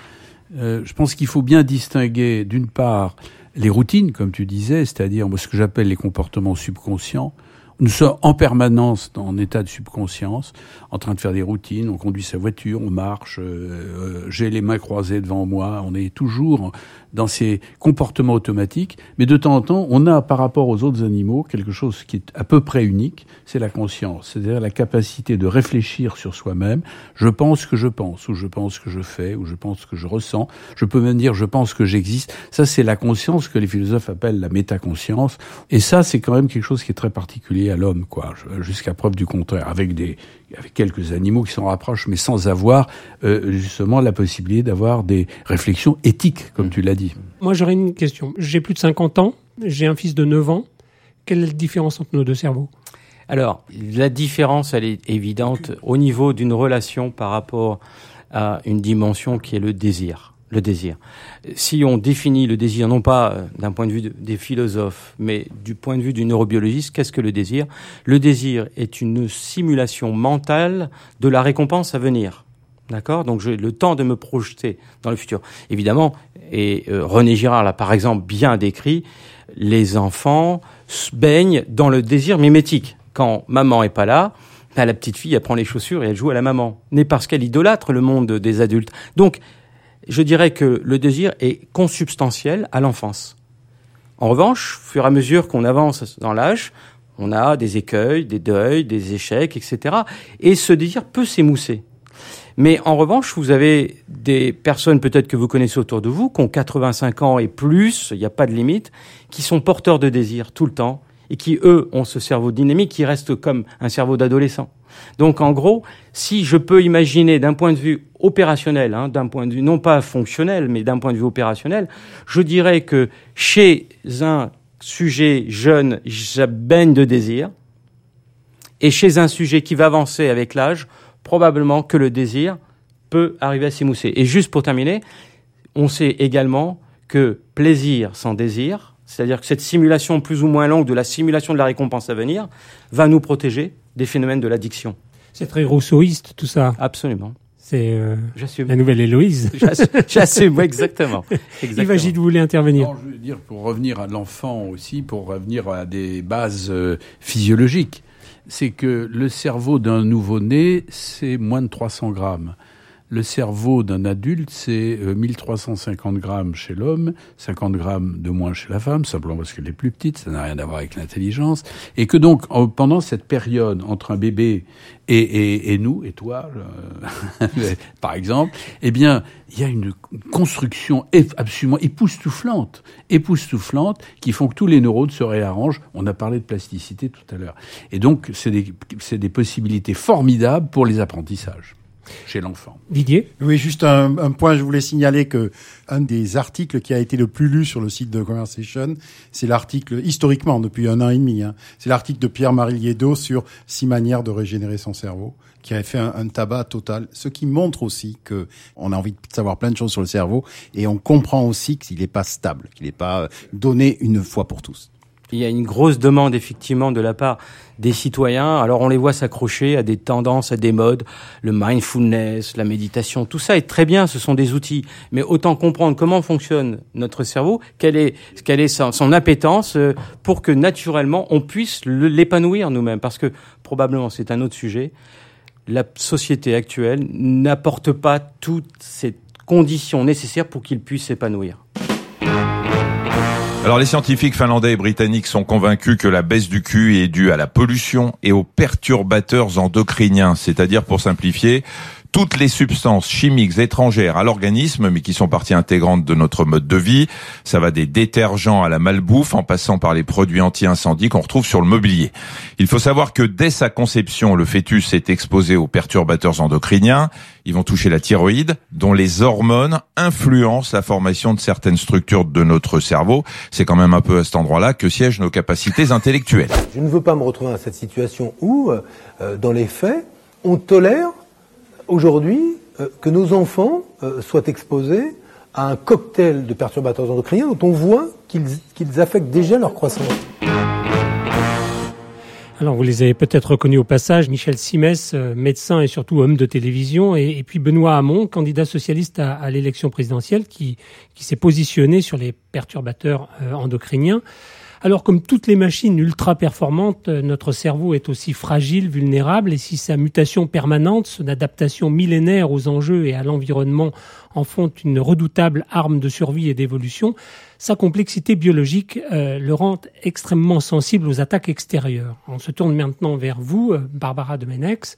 je pense qu'il faut bien distinguer d'une part les routines, comme tu disais, c'est-à-dire ce que j'appelle les comportements subconscients, nous sommes en permanence en état de subconscience, en train de faire des routines, on conduit sa voiture, on marche, euh, j'ai les mains croisées devant moi, on est toujours dans ces comportements automatiques, mais de temps en temps, on a par rapport aux autres animaux quelque chose qui est à peu près unique, c'est la conscience, c'est-à-dire la capacité de réfléchir sur soi-même, je pense que je pense, ou je pense que je fais, ou je pense que je ressens, je peux même dire je pense que j'existe, ça c'est la conscience que les philosophes appellent la métaconscience, et ça c'est quand même quelque chose qui est très particulier à l'homme, quoi, jusqu'à preuve du contraire, avec des avec quelques animaux qui s'en rapprochent, mais sans avoir euh, justement la possibilité d'avoir des réflexions éthiques, comme tu l'as dit. Moi, j'aurais une question. J'ai plus de 50 ans, j'ai un fils de 9 ans. Quelle est la différence entre nos deux cerveaux? Alors, la différence, elle est évidente au niveau d'une relation par rapport à une dimension qui est le désir le désir. Si on définit le désir non pas euh, d'un point de vue des philosophes, mais du point de vue du neurobiologiste, qu'est-ce que le désir? Le désir est une simulation mentale de la récompense à venir. D'accord? Donc j'ai le temps de me projeter dans le futur. Évidemment, et euh, René Girard l'a par exemple bien décrit, les enfants baignent dans le désir mimétique. Quand maman est pas là, ben, la petite fille elle prend les chaussures et elle joue à la maman. Mais parce qu'elle idolâtre le monde des adultes. Donc je dirais que le désir est consubstantiel à l'enfance. En revanche, au fur et à mesure qu'on avance dans l'âge, on a des écueils, des deuils, des échecs, etc. Et ce désir peut s'émousser. Mais en revanche, vous avez des personnes peut-être que vous connaissez autour de vous, qui ont 85 ans et plus, il n'y a pas de limite, qui sont porteurs de désir tout le temps, et qui, eux, ont ce cerveau dynamique qui reste comme un cerveau d'adolescent. Donc, en gros, si je peux imaginer d'un point de vue opérationnel, hein, d'un point de vue non pas fonctionnel, mais d'un point de vue opérationnel, je dirais que chez un sujet jeune, je baigne de désir, et chez un sujet qui va avancer avec l'âge, probablement que le désir peut arriver à s'émousser. Et juste pour terminer, on sait également que plaisir sans désir, c'est-à-dire que cette simulation plus ou moins longue de la simulation de la récompense à venir va nous protéger des phénomènes de l'addiction. C'est très rousseauiste tout ça. Absolument. C'est euh, la nouvelle Héloïse. [LAUGHS] J'assume, exactement. exactement. [LAUGHS] Yves vous voulez intervenir Je veux dire, pour revenir à l'enfant aussi, pour revenir à des bases euh, physiologiques, c'est que le cerveau d'un nouveau-né, c'est moins de 300 grammes. Le cerveau d'un adulte, c'est 1350 euh, grammes chez l'homme, 50 grammes de moins chez la femme, simplement parce qu'elle est plus petite, ça n'a rien à voir avec l'intelligence. Et que donc, pendant cette période entre un bébé et, et, et nous, et toi, euh, [LAUGHS] par exemple, eh bien, il y a une construction absolument époustouflante, époustouflante, qui font que tous les neurones se réarrangent. On a parlé de plasticité tout à l'heure. Et donc, c'est des, des possibilités formidables pour les apprentissages chez l'enfant. Didier Oui, juste un, point, je voulais signaler que un des articles qui a été le plus lu sur le site de Conversation, c'est l'article, historiquement, depuis un an et demi, hein, c'est l'article de Pierre-Marie Liedo sur six manières de régénérer son cerveau, qui avait fait un, tabac total, ce qui montre aussi que on a envie de savoir plein de choses sur le cerveau, et on comprend aussi qu'il n'est pas stable, qu'il n'est pas donné une fois pour tous. Il y a une grosse demande effectivement de la part des citoyens. Alors on les voit s'accrocher à des tendances, à des modes, le mindfulness, la méditation, tout ça est très bien, ce sont des outils. Mais autant comprendre comment fonctionne notre cerveau, quelle est, son, son appétence euh, pour que naturellement on puisse l'épanouir nous-mêmes. Parce que probablement c'est un autre sujet. La société actuelle n'apporte pas toutes ces conditions nécessaires pour qu'il puisse s'épanouir. Alors les scientifiques finlandais et britanniques sont convaincus que la baisse du QI est due à la pollution et aux perturbateurs endocriniens, c'est-à-dire pour simplifier, toutes les substances chimiques étrangères à l'organisme, mais qui sont partie intégrante de notre mode de vie. Ça va des détergents à la malbouffe, en passant par les produits anti-incendie qu'on retrouve sur le mobilier. Il faut savoir que dès sa conception, le fœtus est exposé aux perturbateurs endocriniens. Ils vont toucher la thyroïde, dont les hormones influencent la formation de certaines structures de notre cerveau. C'est quand même un peu à cet endroit-là que siègent nos capacités intellectuelles. Je ne veux pas me retrouver dans cette situation où, euh, dans les faits, on tolère aujourd'hui euh, que nos enfants euh, soient exposés à un cocktail de perturbateurs endocriniens dont on voit qu'ils affectent déjà leur croissance. Alors, vous les avez peut-être reconnus au passage, Michel Simès, euh, médecin et surtout homme de télévision, et, puis Benoît Hamon, candidat socialiste à, l'élection présidentielle, qui, qui s'est positionné sur les perturbateurs endocriniens. Alors comme toutes les machines ultra performantes, euh, notre cerveau est aussi fragile, vulnérable, et si sa mutation permanente, son adaptation millénaire aux enjeux et à l'environnement en font une redoutable arme de survie et d'évolution, sa complexité biologique euh, le rend extrêmement sensible aux attaques extérieures. On se tourne maintenant vers vous, euh, Barbara Domenex,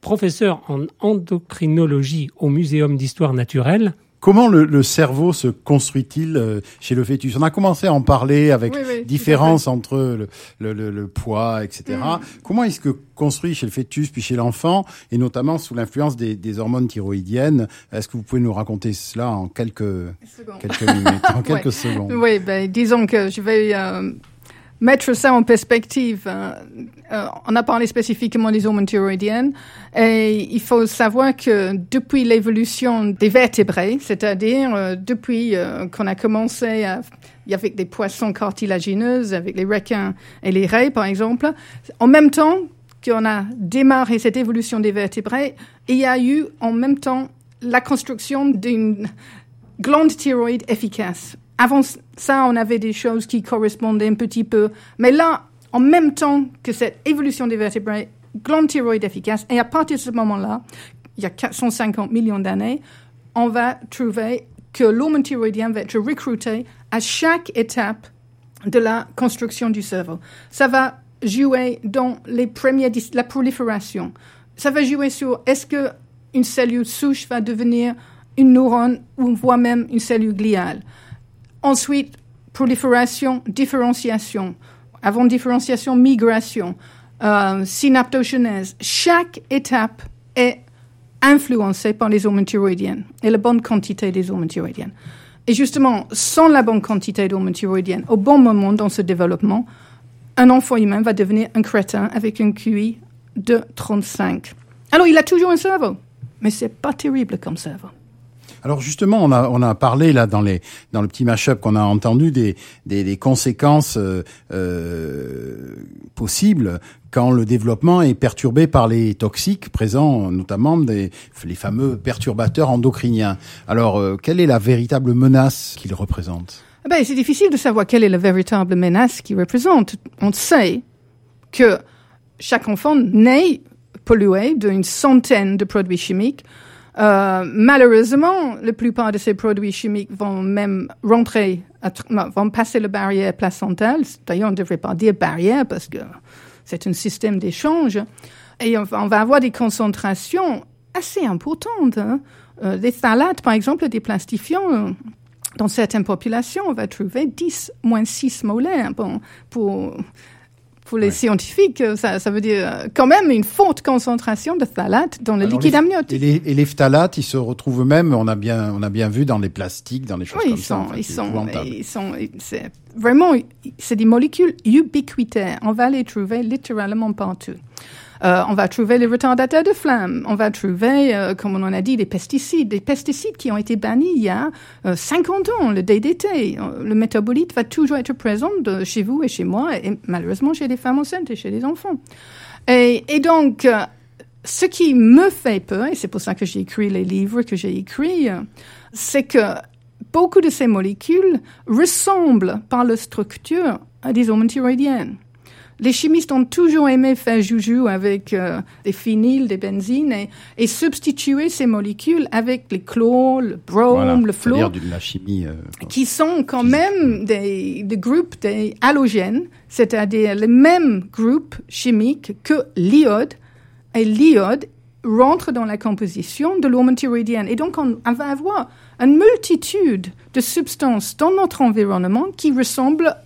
professeure en endocrinologie au Muséum d'histoire naturelle. Comment le, le, cerveau se construit-il euh, chez le fœtus? On a commencé à en parler avec oui, différence entre le, le, le, poids, etc. Mm. Comment est-ce que construit chez le fœtus puis chez l'enfant, et notamment sous l'influence des, des, hormones thyroïdiennes? Est-ce que vous pouvez nous raconter cela en quelques, quelques minutes, en [LAUGHS] quelques secondes? Oui, ben, disons que je vais euh, mettre ça en perspective, euh, euh, on a parlé spécifiquement des hormones thyroïdiennes et il faut savoir que depuis l'évolution des vertébrés, c'est-à-dire euh, depuis qu'on a commencé avec des poissons cartilagineux, avec les requins et les raies par exemple, en même temps qu'on a démarré cette évolution des vertébrés, il y a eu en même temps la construction d'une glande thyroïde efficace avant ça, on avait des choses qui correspondaient un petit peu. Mais là, en même temps que cette évolution des vertébrés, glande thyroïde efficace, et à partir de ce moment-là, il y a 450 millions d'années, on va trouver que l'hormone thyroïdien va être recruté à chaque étape de la construction du cerveau. Ça va jouer dans les premières, la prolifération. Ça va jouer sur est-ce que une cellule souche va devenir une neurone ou voire même une cellule gliale. Ensuite, prolifération, différenciation. Avant différenciation, migration, euh, synaptogenèse. Chaque étape est influencée par les hormones thyroïdiennes et la bonne quantité des hormones thyroïdiennes. Et justement, sans la bonne quantité d'hormones thyroïdiennes, au bon moment dans ce développement, un enfant humain va devenir un crétin avec un QI de 35. Alors, il a toujours un cerveau, mais c'est pas terrible comme cerveau. Alors justement, on a, parlé là dans le petit mashup qu'on a entendu des conséquences euh, euh, possibles quand le développement est perturbé par les toxiques présents, notamment des, les fameux perturbateurs endocriniens. Alors, euh, quelle est la véritable menace qu'ils représentent? Eh ben, C'est difficile de savoir quelle est la véritable menace qu'ils représentent. On sait que chaque enfant naît pollué d'une centaine de produits chimiques euh, malheureusement, la plupart de ces produits chimiques vont même rentrer, vont passer la barrière placentale. D'ailleurs, on ne devrait pas dire barrière parce que c'est un système d'échange. Et on va avoir des concentrations assez importantes. Hein. Euh, des phthalates, par exemple, des plastifiants, dans certaines populations, on va trouver 10 moins 6 molaires. Bon, pour pour les scientifiques, ça, ça, veut dire euh, quand même une forte concentration de phthalates dans le liquide amniotique. Et les, et les, phthalates, ils se retrouvent même, on a bien, on a bien vu dans les plastiques, dans les choses oui, comme ils sont, ça. ils, sont, ils sont, vraiment, c'est des molécules ubiquitaires. On va les trouver littéralement partout. Euh, on va trouver les retardateurs de flamme. On va trouver, euh, comme on en a dit, des pesticides. Des pesticides qui ont été bannis il y a 50 euh, ans, le DDT. Le métabolite va toujours être présent chez vous et chez moi, et malheureusement chez les femmes enceintes et chez les enfants. Et, et donc, ce qui me fait peur, et c'est pour ça que j'ai écrit les livres que j'ai écrits, c'est que beaucoup de ces molécules ressemblent par leur structure à des hormones thyroïdiennes. Les chimistes ont toujours aimé faire joujou avec euh, des phényls, des benzines et, substituer ces molécules avec les chlore, le brome, le fluor, de la chimie, euh, qui sont quand même des, des groupes des halogènes, c'est-à-dire les mêmes groupes chimiques que l'iode. Et l'iode rentre dans la composition de thyroïdienne. Et donc, on, on va avoir une multitude de substances dans notre environnement qui ressemblent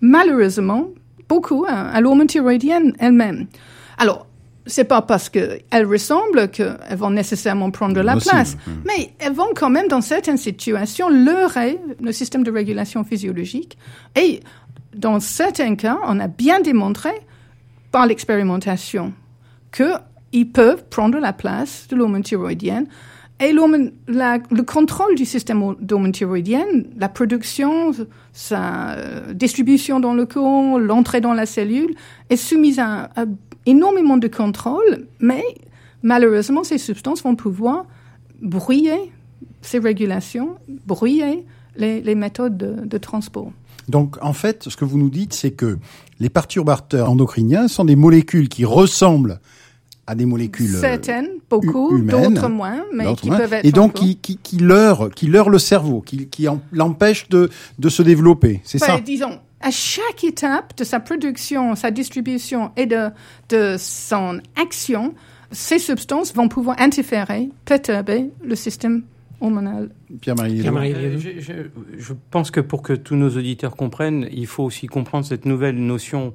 malheureusement beaucoup hein, à l'hormone thyroïdienne elle-même. Alors, c'est pas parce qu'elles ressemblent qu'elles vont nécessairement prendre la place, mais elles vont quand même, dans certaines situations, leurrer le système de régulation physiologique. Et dans certains cas, on a bien démontré par l'expérimentation qu'ils peuvent prendre la place de l'hormone thyroïdienne et le contrôle du système d'hormones la production, sa euh, distribution dans le corps, l'entrée dans la cellule, est soumise à, énormément de contrôle, mais malheureusement, ces substances vont pouvoir brouiller ces régulations, brouiller les, méthodes de, de transport. Donc, en fait, ce que vous nous dites, c'est que les perturbateurs endocriniens sont des molécules qui ressemblent à des molécules euh, certaines, beaucoup, d'autres moins, mais qui peuvent être et donc qui qui qui leurrent, qui leurrent le cerveau, qui qui l'empêchent de de se développer, c'est ça. Disons, à chaque étape de sa production, sa distribution et de de son action, ces substances vont pouvoir interférer, perturber le système hormonal. Pierre-Marie Pierre je, je, je pense que pour que tous nos auditeurs comprennent, il faut aussi comprendre cette nouvelle notion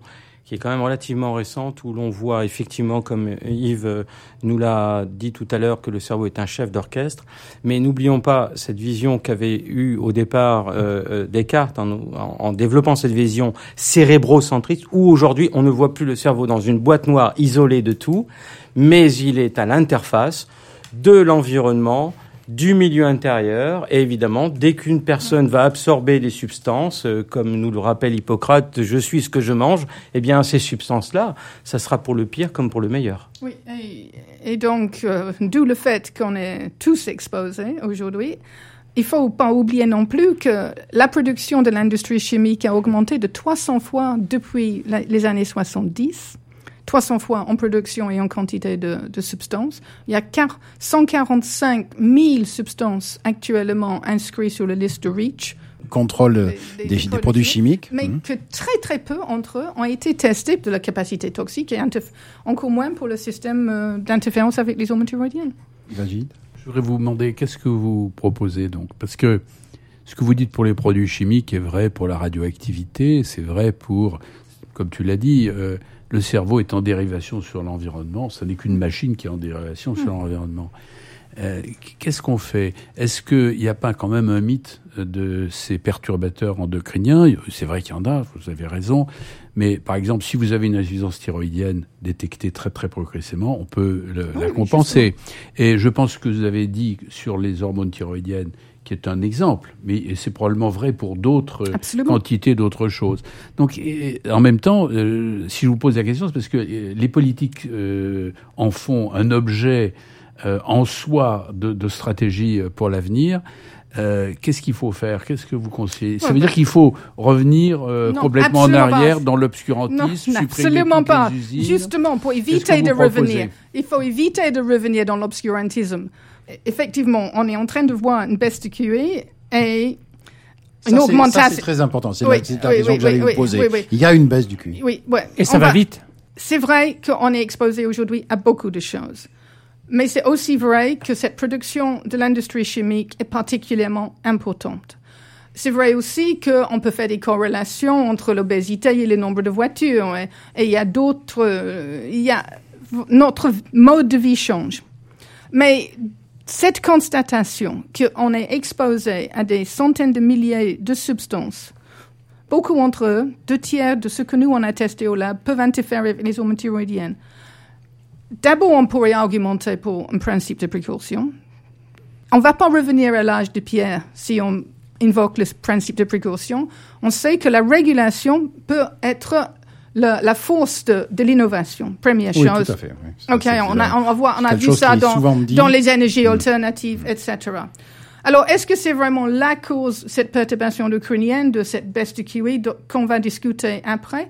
qui est quand même relativement récente, où l'on voit effectivement, comme Yves nous l'a dit tout à l'heure, que le cerveau est un chef d'orchestre. Mais n'oublions pas cette vision qu'avait eue au départ euh, euh Descartes en, en, développant cette vision cérébrocentriste, où aujourd'hui on ne voit plus le cerveau dans une boîte noire isolée de tout, mais il est à l'interface de l'environnement, du milieu intérieur. Et évidemment, dès qu'une personne va absorber des substances, euh, comme nous le rappelle Hippocrate, je suis ce que je mange, eh bien, ces substances-là, ça sera pour le pire comme pour le meilleur. Oui, et, donc, euh, d'où le fait qu'on est tous exposés aujourd'hui. Il faut pas oublier non plus que la production de l'industrie chimique a augmenté de 300 fois depuis les années 70. 300 fois en production et en quantité de, substances. Il y a 145 000 substances actuellement inscrites sur la liste de REACH. Contrôle des, produits chimiques. Mais mhm. que très très peu entre eux ont été testés de la capacité toxique et encore moins pour le système euh, d'interférence avec les hormones thyroïdiennes. Je voudrais vous demander qu'est-ce que vous proposez donc? Parce que ce que vous dites pour les produits chimiques est vrai pour la radioactivité, c'est vrai pour, comme tu l'as dit, euh, le cerveau est en dérivation sur l'environnement. Ce n'est qu'une machine qui est en dérivation sur hmm. l'environnement. Euh, qu'est-ce qu'on fait? Est-ce qu'il n'y a pas quand même un mythe de ces perturbateurs endocriniens? C'est vrai qu'il y en a, vous avez raison. Mais par exemple, si vous avez une insuffisance thyroïdienne détectée très très progressivement, on peut la compenser. Et je pense que vous avez dit sur les hormones thyroïdiennes qui est un exemple, mais c'est probablement vrai pour d'autres quantités d'autres choses. Donc, en même temps, euh, si je vous pose la question, c'est parce que euh, les politiques euh, en font un objet en soi de, stratégie pour l'avenir. Qu'est-ce qu'il faut faire? Qu'est-ce que vous conseillez? Ça veut dire qu'il faut revenir complètement en arrière dans l'obscurantisme, absolument pas. Justement, pour éviter de revenir, il faut éviter de revenir dans l'obscurantisme effectivement, on est en train de voir une baisse de QE et une augmentation. c'est très important. C'est la, question que j'allais vous poser. Il y a une baisse du QI. Oui, Et ça va, vite. C'est vrai qu'on est exposé aujourd'hui à beaucoup de choses. Mais c'est aussi vrai que cette production de l'industrie chimique est particulièrement importante. C'est vrai aussi qu'on peut faire des corrélations entre l'obésité et le nombre de voitures. Et, et il y a d'autres, euh, il y a, notre mode de vie change. Mais cette constatation qu'on est exposé à des centaines de milliers de substances beaucoup d'entre eux, deux tiers de ce que nous on a testé au lab, peuvent interférer avec les hormones thyroïdiennes. D'abord, on pourrait argumenter pour un principe de précaution. On ne va pas revenir à l'âge de pierre si on invoque le principe de précaution. On sait que la régulation peut être la, la force de, de l'innovation. Première Oui, chose. tout à fait, oui. Ça, Ok, on a, on, voit, on a vu ça dans, souvent dit. dans les énergies Mm. alternatives, etc. Alors, est-ce que c'est vraiment la cause, cette perturbation endocrinienne, de cette baisse du do- qu'on va discuter après?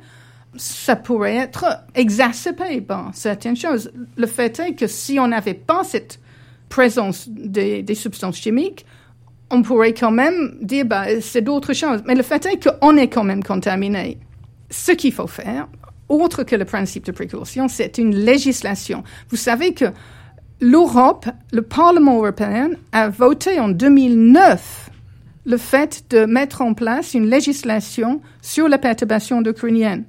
Ça pourrait être exacerbé par certaines choses. Le fait est que si on n'avait pas cette présence des, des substances chimiques, on pourrait quand même dire, bah, c'est d'autres choses. Mais le fait est qu'on est quand même contaminé. Ce qu'il faut faire, autre que le principe de précaution, c'est une législation. Vous savez que l'Europe, le Parlement européen, a voté en 2009 le fait de mettre en place une législation sur la perturbation endocrinienne,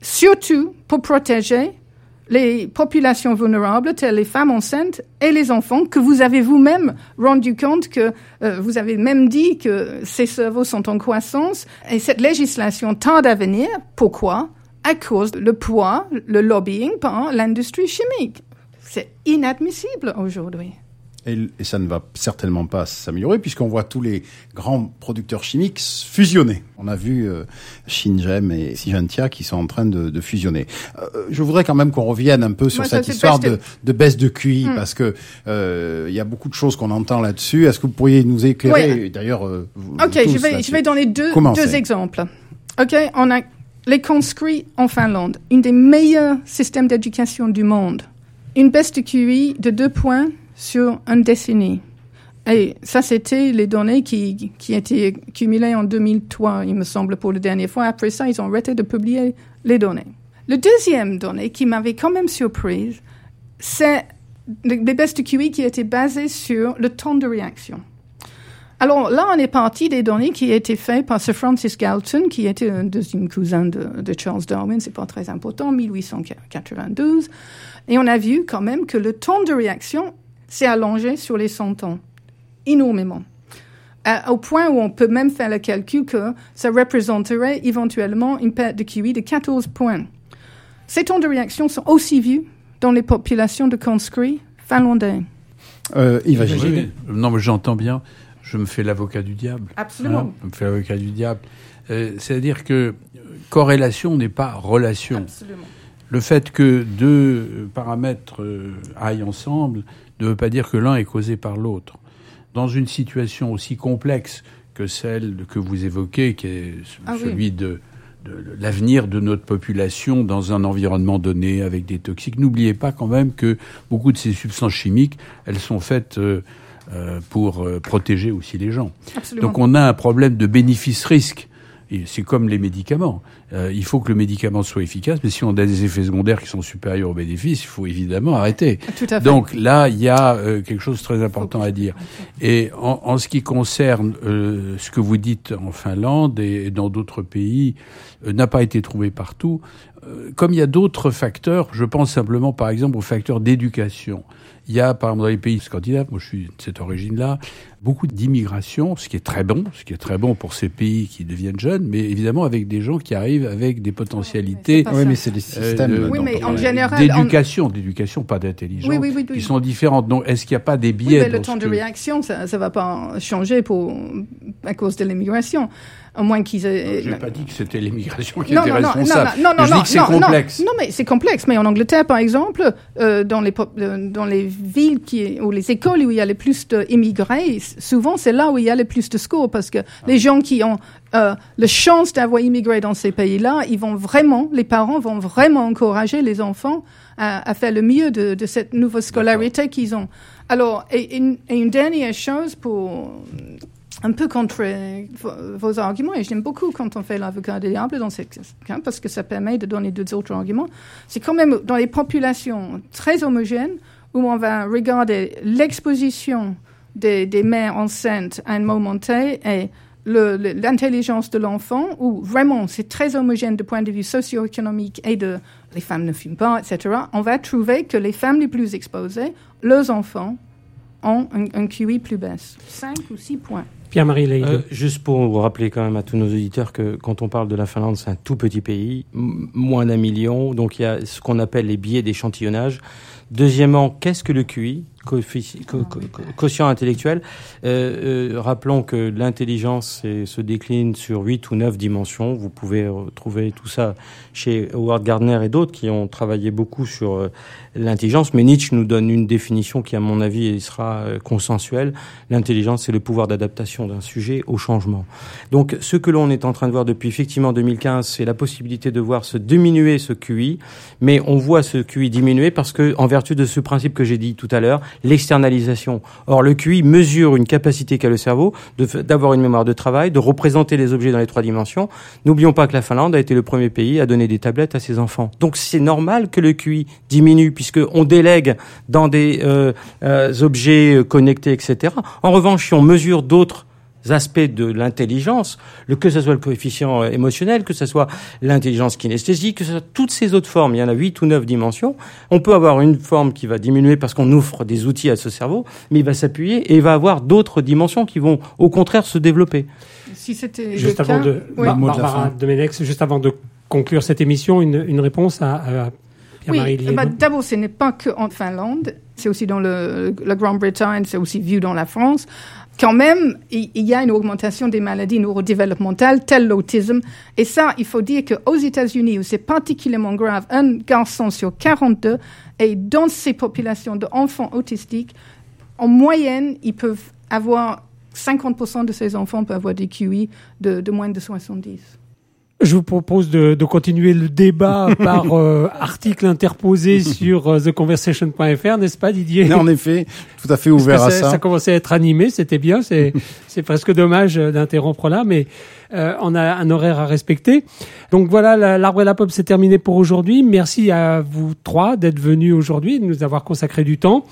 surtout pour protéger les populations vulnérables, telles les femmes enceintes et les enfants, que vous avez vous-même rendu compte que euh, vous avez même dit que ces cerveaux sont en croissance. Et cette législation tarde à venir. Pourquoi? À cause du poids, le lobbying par l'industrie chimique. C'est inadmissible aujourd'hui. Et, et ça ne va certainement pas s'améliorer puisqu'on voit tous les grands producteurs chimiques fusionner. On a vu euh, Shinjem et Syngenta qui sont en train de, de fusionner. Euh, je voudrais quand même qu'on revienne un peu sur Moi, cette histoire de, de- baisse de QI Hmm. parce que euh, il y a beaucoup de choses qu'on entend là-dessus. Est-ce que vous pourriez nous éclairer Oui. D'ailleurs, euh, Ok, je vais, je vais donner deux, deux exemples. Ok, on a les conscrits en Finlande, une des meilleurs systèmes d'éducation du monde. Une baisse de QI de deux points sur une décennie. Et ça, c'était les données qui, qui étaient cumulées en 2003, il me semble, pour la dernière fois. Après ça, ils ont arrêté de publier les données. Le deuxième donnée qui m'avait quand même surprise, c'est les baisses de QI qui étaient basées sur le temps de réaction. Alors là, on est parti des données qui étaient faites par Sir Francis Galton, qui était un deuxième cousin de, de Charles Darwin, c'est pas très important, 1892. Et on a vu quand même que le temps de réaction s'est allongé sur les 100 ans, énormément. À- au point où on peut même faire le calcul que ça représenterait éventuellement une perte de QI de 14 points. Ces temps de réaction sont aussi vus dans les populations de conscrits finlandais. Euh, Oui, Agile. oui. Non, mais j'entends bien. Je me fais l'avocat du diable. Absolument. Hein, je me fais l'avocat du diable. Euh, C'est-à-dire que euh, corrélation n'est pas relation. Absolument. Le fait que deux euh, paramètres euh, aillent ensemble ne veut pas dire que l'un est causé par l'autre. Dans une situation aussi complexe que celle que vous évoquez, qui est Ah celui de, de- de l'avenir de notre population dans un environnement donné avec des toxiques, n'oubliez pas quand même que beaucoup de ces substances chimiques, elles sont faites euh, euh, pour euh, protéger aussi les gens. Absolument. Donc on a un problème de bénéfice-risque. C'est comme les médicaments. Euh, il faut que le médicament soit efficace, mais si on a des effets secondaires qui sont supérieurs aux bénéfices, il faut évidemment arrêter. Tout à fait. Donc là, il y a euh, quelque chose de très important à dire. Et en, en ce qui concerne euh, ce que vous dites en Finlande et, et dans d'autres pays, euh, n'a pas été trouvé partout. Euh, comme il y a d'autres facteurs, je pense simplement par exemple aux facteurs d'éducation. Il y a, par exemple, dans les pays scandinaves, moi je suis de cette origine-là, beaucoup d'immigration, ce qui est très bon, ce qui est très bon pour ces pays qui deviennent jeunes, mais évidemment avec des gens qui arrivent avec des potentialités. Oui, mais c'est des systèmes, euh, Oui, mais en euh, général, d'éducation, d'éducation, pas d'intelligence, Oui, oui, oui, qui sont différentes. Donc, est-ce qu'il n'y a pas des biais mais le temps de réaction, ça ne va pas changer pour, à cause de l'immigration. À moins qu'ils aient... J'ai pas dit que c'était l'immigration qui Non, était non, non, responsable. non, non, non, c'est non, non, complexe. Non, mais c'est complexe. Mais en Angleterre, par exemple, euh, dans, les, euh, dans les villes qui, ou les écoles où il y a le plus d'immigrés, souvent c'est là où il y a le plus de scores parce que les gens qui ont euh, la chance d'avoir immigré dans ces pays-là, ils vont vraiment, les parents vont vraiment encourager les enfants à, à faire le mieux de, de cette nouvelle scolarité qu'ils ont. Alors, et, une- et une dernière chose pour un peu contre vos, vos arguments, et j'aime beaucoup quand on fait l'avocat du diable dans ce cas, parce que ça permet de donner deux autres arguments. C'est quand même dans les populations très homogènes où on va regarder l'exposition des, des mères enceintes à un moment T et l'intelligence de l'enfant, où vraiment c'est très homogène du point de vue socio-économique et de les femmes ne fument pas, etc., on va trouver que les femmes les plus exposées, leurs enfants, ont un, QI plus baisse. 5 ou 6 points. Pierre-Marie euh, Juste pour vous rappeler quand même à tous nos auditeurs que quand on parle de la Finlande, c'est un tout petit pays, moins d'un million, donc il y a ce qu'on appelle les billets d'échantillonnage. Deuxièmement, qu'est-ce que le QI? Quotient intellectuel. Euh, euh, rappelons que l'intelligence se décline sur huit ou neuf dimensions. Vous pouvez trouver tout ça chez Howard Gardner et d'autres qui ont travaillé beaucoup sur euh, l'intelligence. Mais Nietzsche nous donne une définition qui, à mon avis, sera consensuelle. L'intelligence, c'est le pouvoir d'adaptation d'un sujet au changement. Donc, ce que l'on est en train de voir depuis effectivement 2015, c'est la possibilité de voir se diminuer ce QI, mais on voit ce QI diminuer parce que, en vertu de ce principe que j'ai dit tout à l'heure, l'externalisation. Or, le QI mesure une capacité qu'a le cerveau d'avoir une mémoire de travail, de représenter les objets dans les trois dimensions. N'oublions pas que la Finlande a été le premier pays à donner des tablettes à ses enfants. Donc, c'est normal que le QI diminue puisqu'on délègue dans des euh, euh, objets connectés, etc. En revanche, si on mesure d'autres aspects de l'intelligence, que ce soit le coefficient euh, émotionnel, que ce soit l'intelligence kinesthésique, que ce soit toutes ces autres formes, il y en a huit ou neuf dimensions, on peut avoir une forme qui va diminuer parce qu'on offre des outils à ce cerveau, mais il va s'appuyer et il va avoir d'autres dimensions qui vont au contraire se développer. Si c'était juste avant de, Barbara juste avant de conclure cette émission, une, une réponse à, à oui, bah, d'abord, ce n'est pas que en Finlande, c'est aussi dans le, la Grande-Bretagne, c'est aussi vu dans la France quand même, il y a une augmentation des maladies neurodéveloppementales, telles l'autisme. Et ça, il faut dire qu'aux États-Unis, où c'est particulièrement grave, un garçon sur 42, et dans ces populations d'enfants autistiques, en moyenne, ils peuvent avoir 50% de ces enfants peuvent avoir des QI de, de moins de 70. Je vous propose de, de continuer le débat [LAUGHS] par euh, article interposé sur euh, theconversation.fr, n'est-ce pas Didier En effet, tout à fait ouvert à ça. Ça commençait à être animé, c'était bien. C'est [LAUGHS] c'est presque dommage d'interrompre là, mais euh, on a un horaire à respecter. Donc voilà, l'arbre et la pomme c'est terminé pour aujourd'hui. Merci à vous trois d'être venus aujourd'hui, de nous avoir consacré du temps.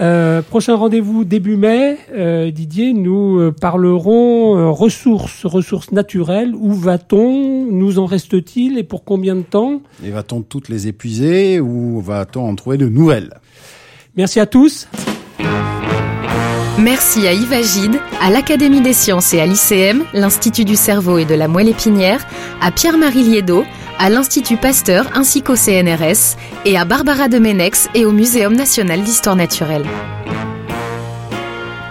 Euh, prochain rendez-vous début mai, euh, Didier, nous euh, parlerons euh, ressources, ressources naturelles. Où va-t-on? Nous en reste-t-il? Et pour combien de temps? Et va-t-on toutes les épuiser ou va-t-on en trouver de nouvelles? Merci à tous. Merci à Yves Agide, à l'Académie des sciences et à l'ICM, l'Institut du cerveau et de la moelle épinière, à Pierre-Marie Liedo, à l'Institut Pasteur ainsi qu'au CNRS, et à Barbara Demenex et au Muséum national d'histoire naturelle.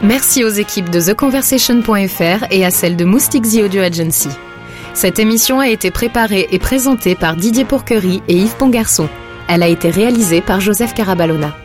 Merci aux équipes de TheConversation.fr et à celles de Moustique The Audio Agency. Cette émission a été préparée et présentée par Didier Pourquerie et Yves Pongarçon. Elle a été réalisée par Joseph Carabalona.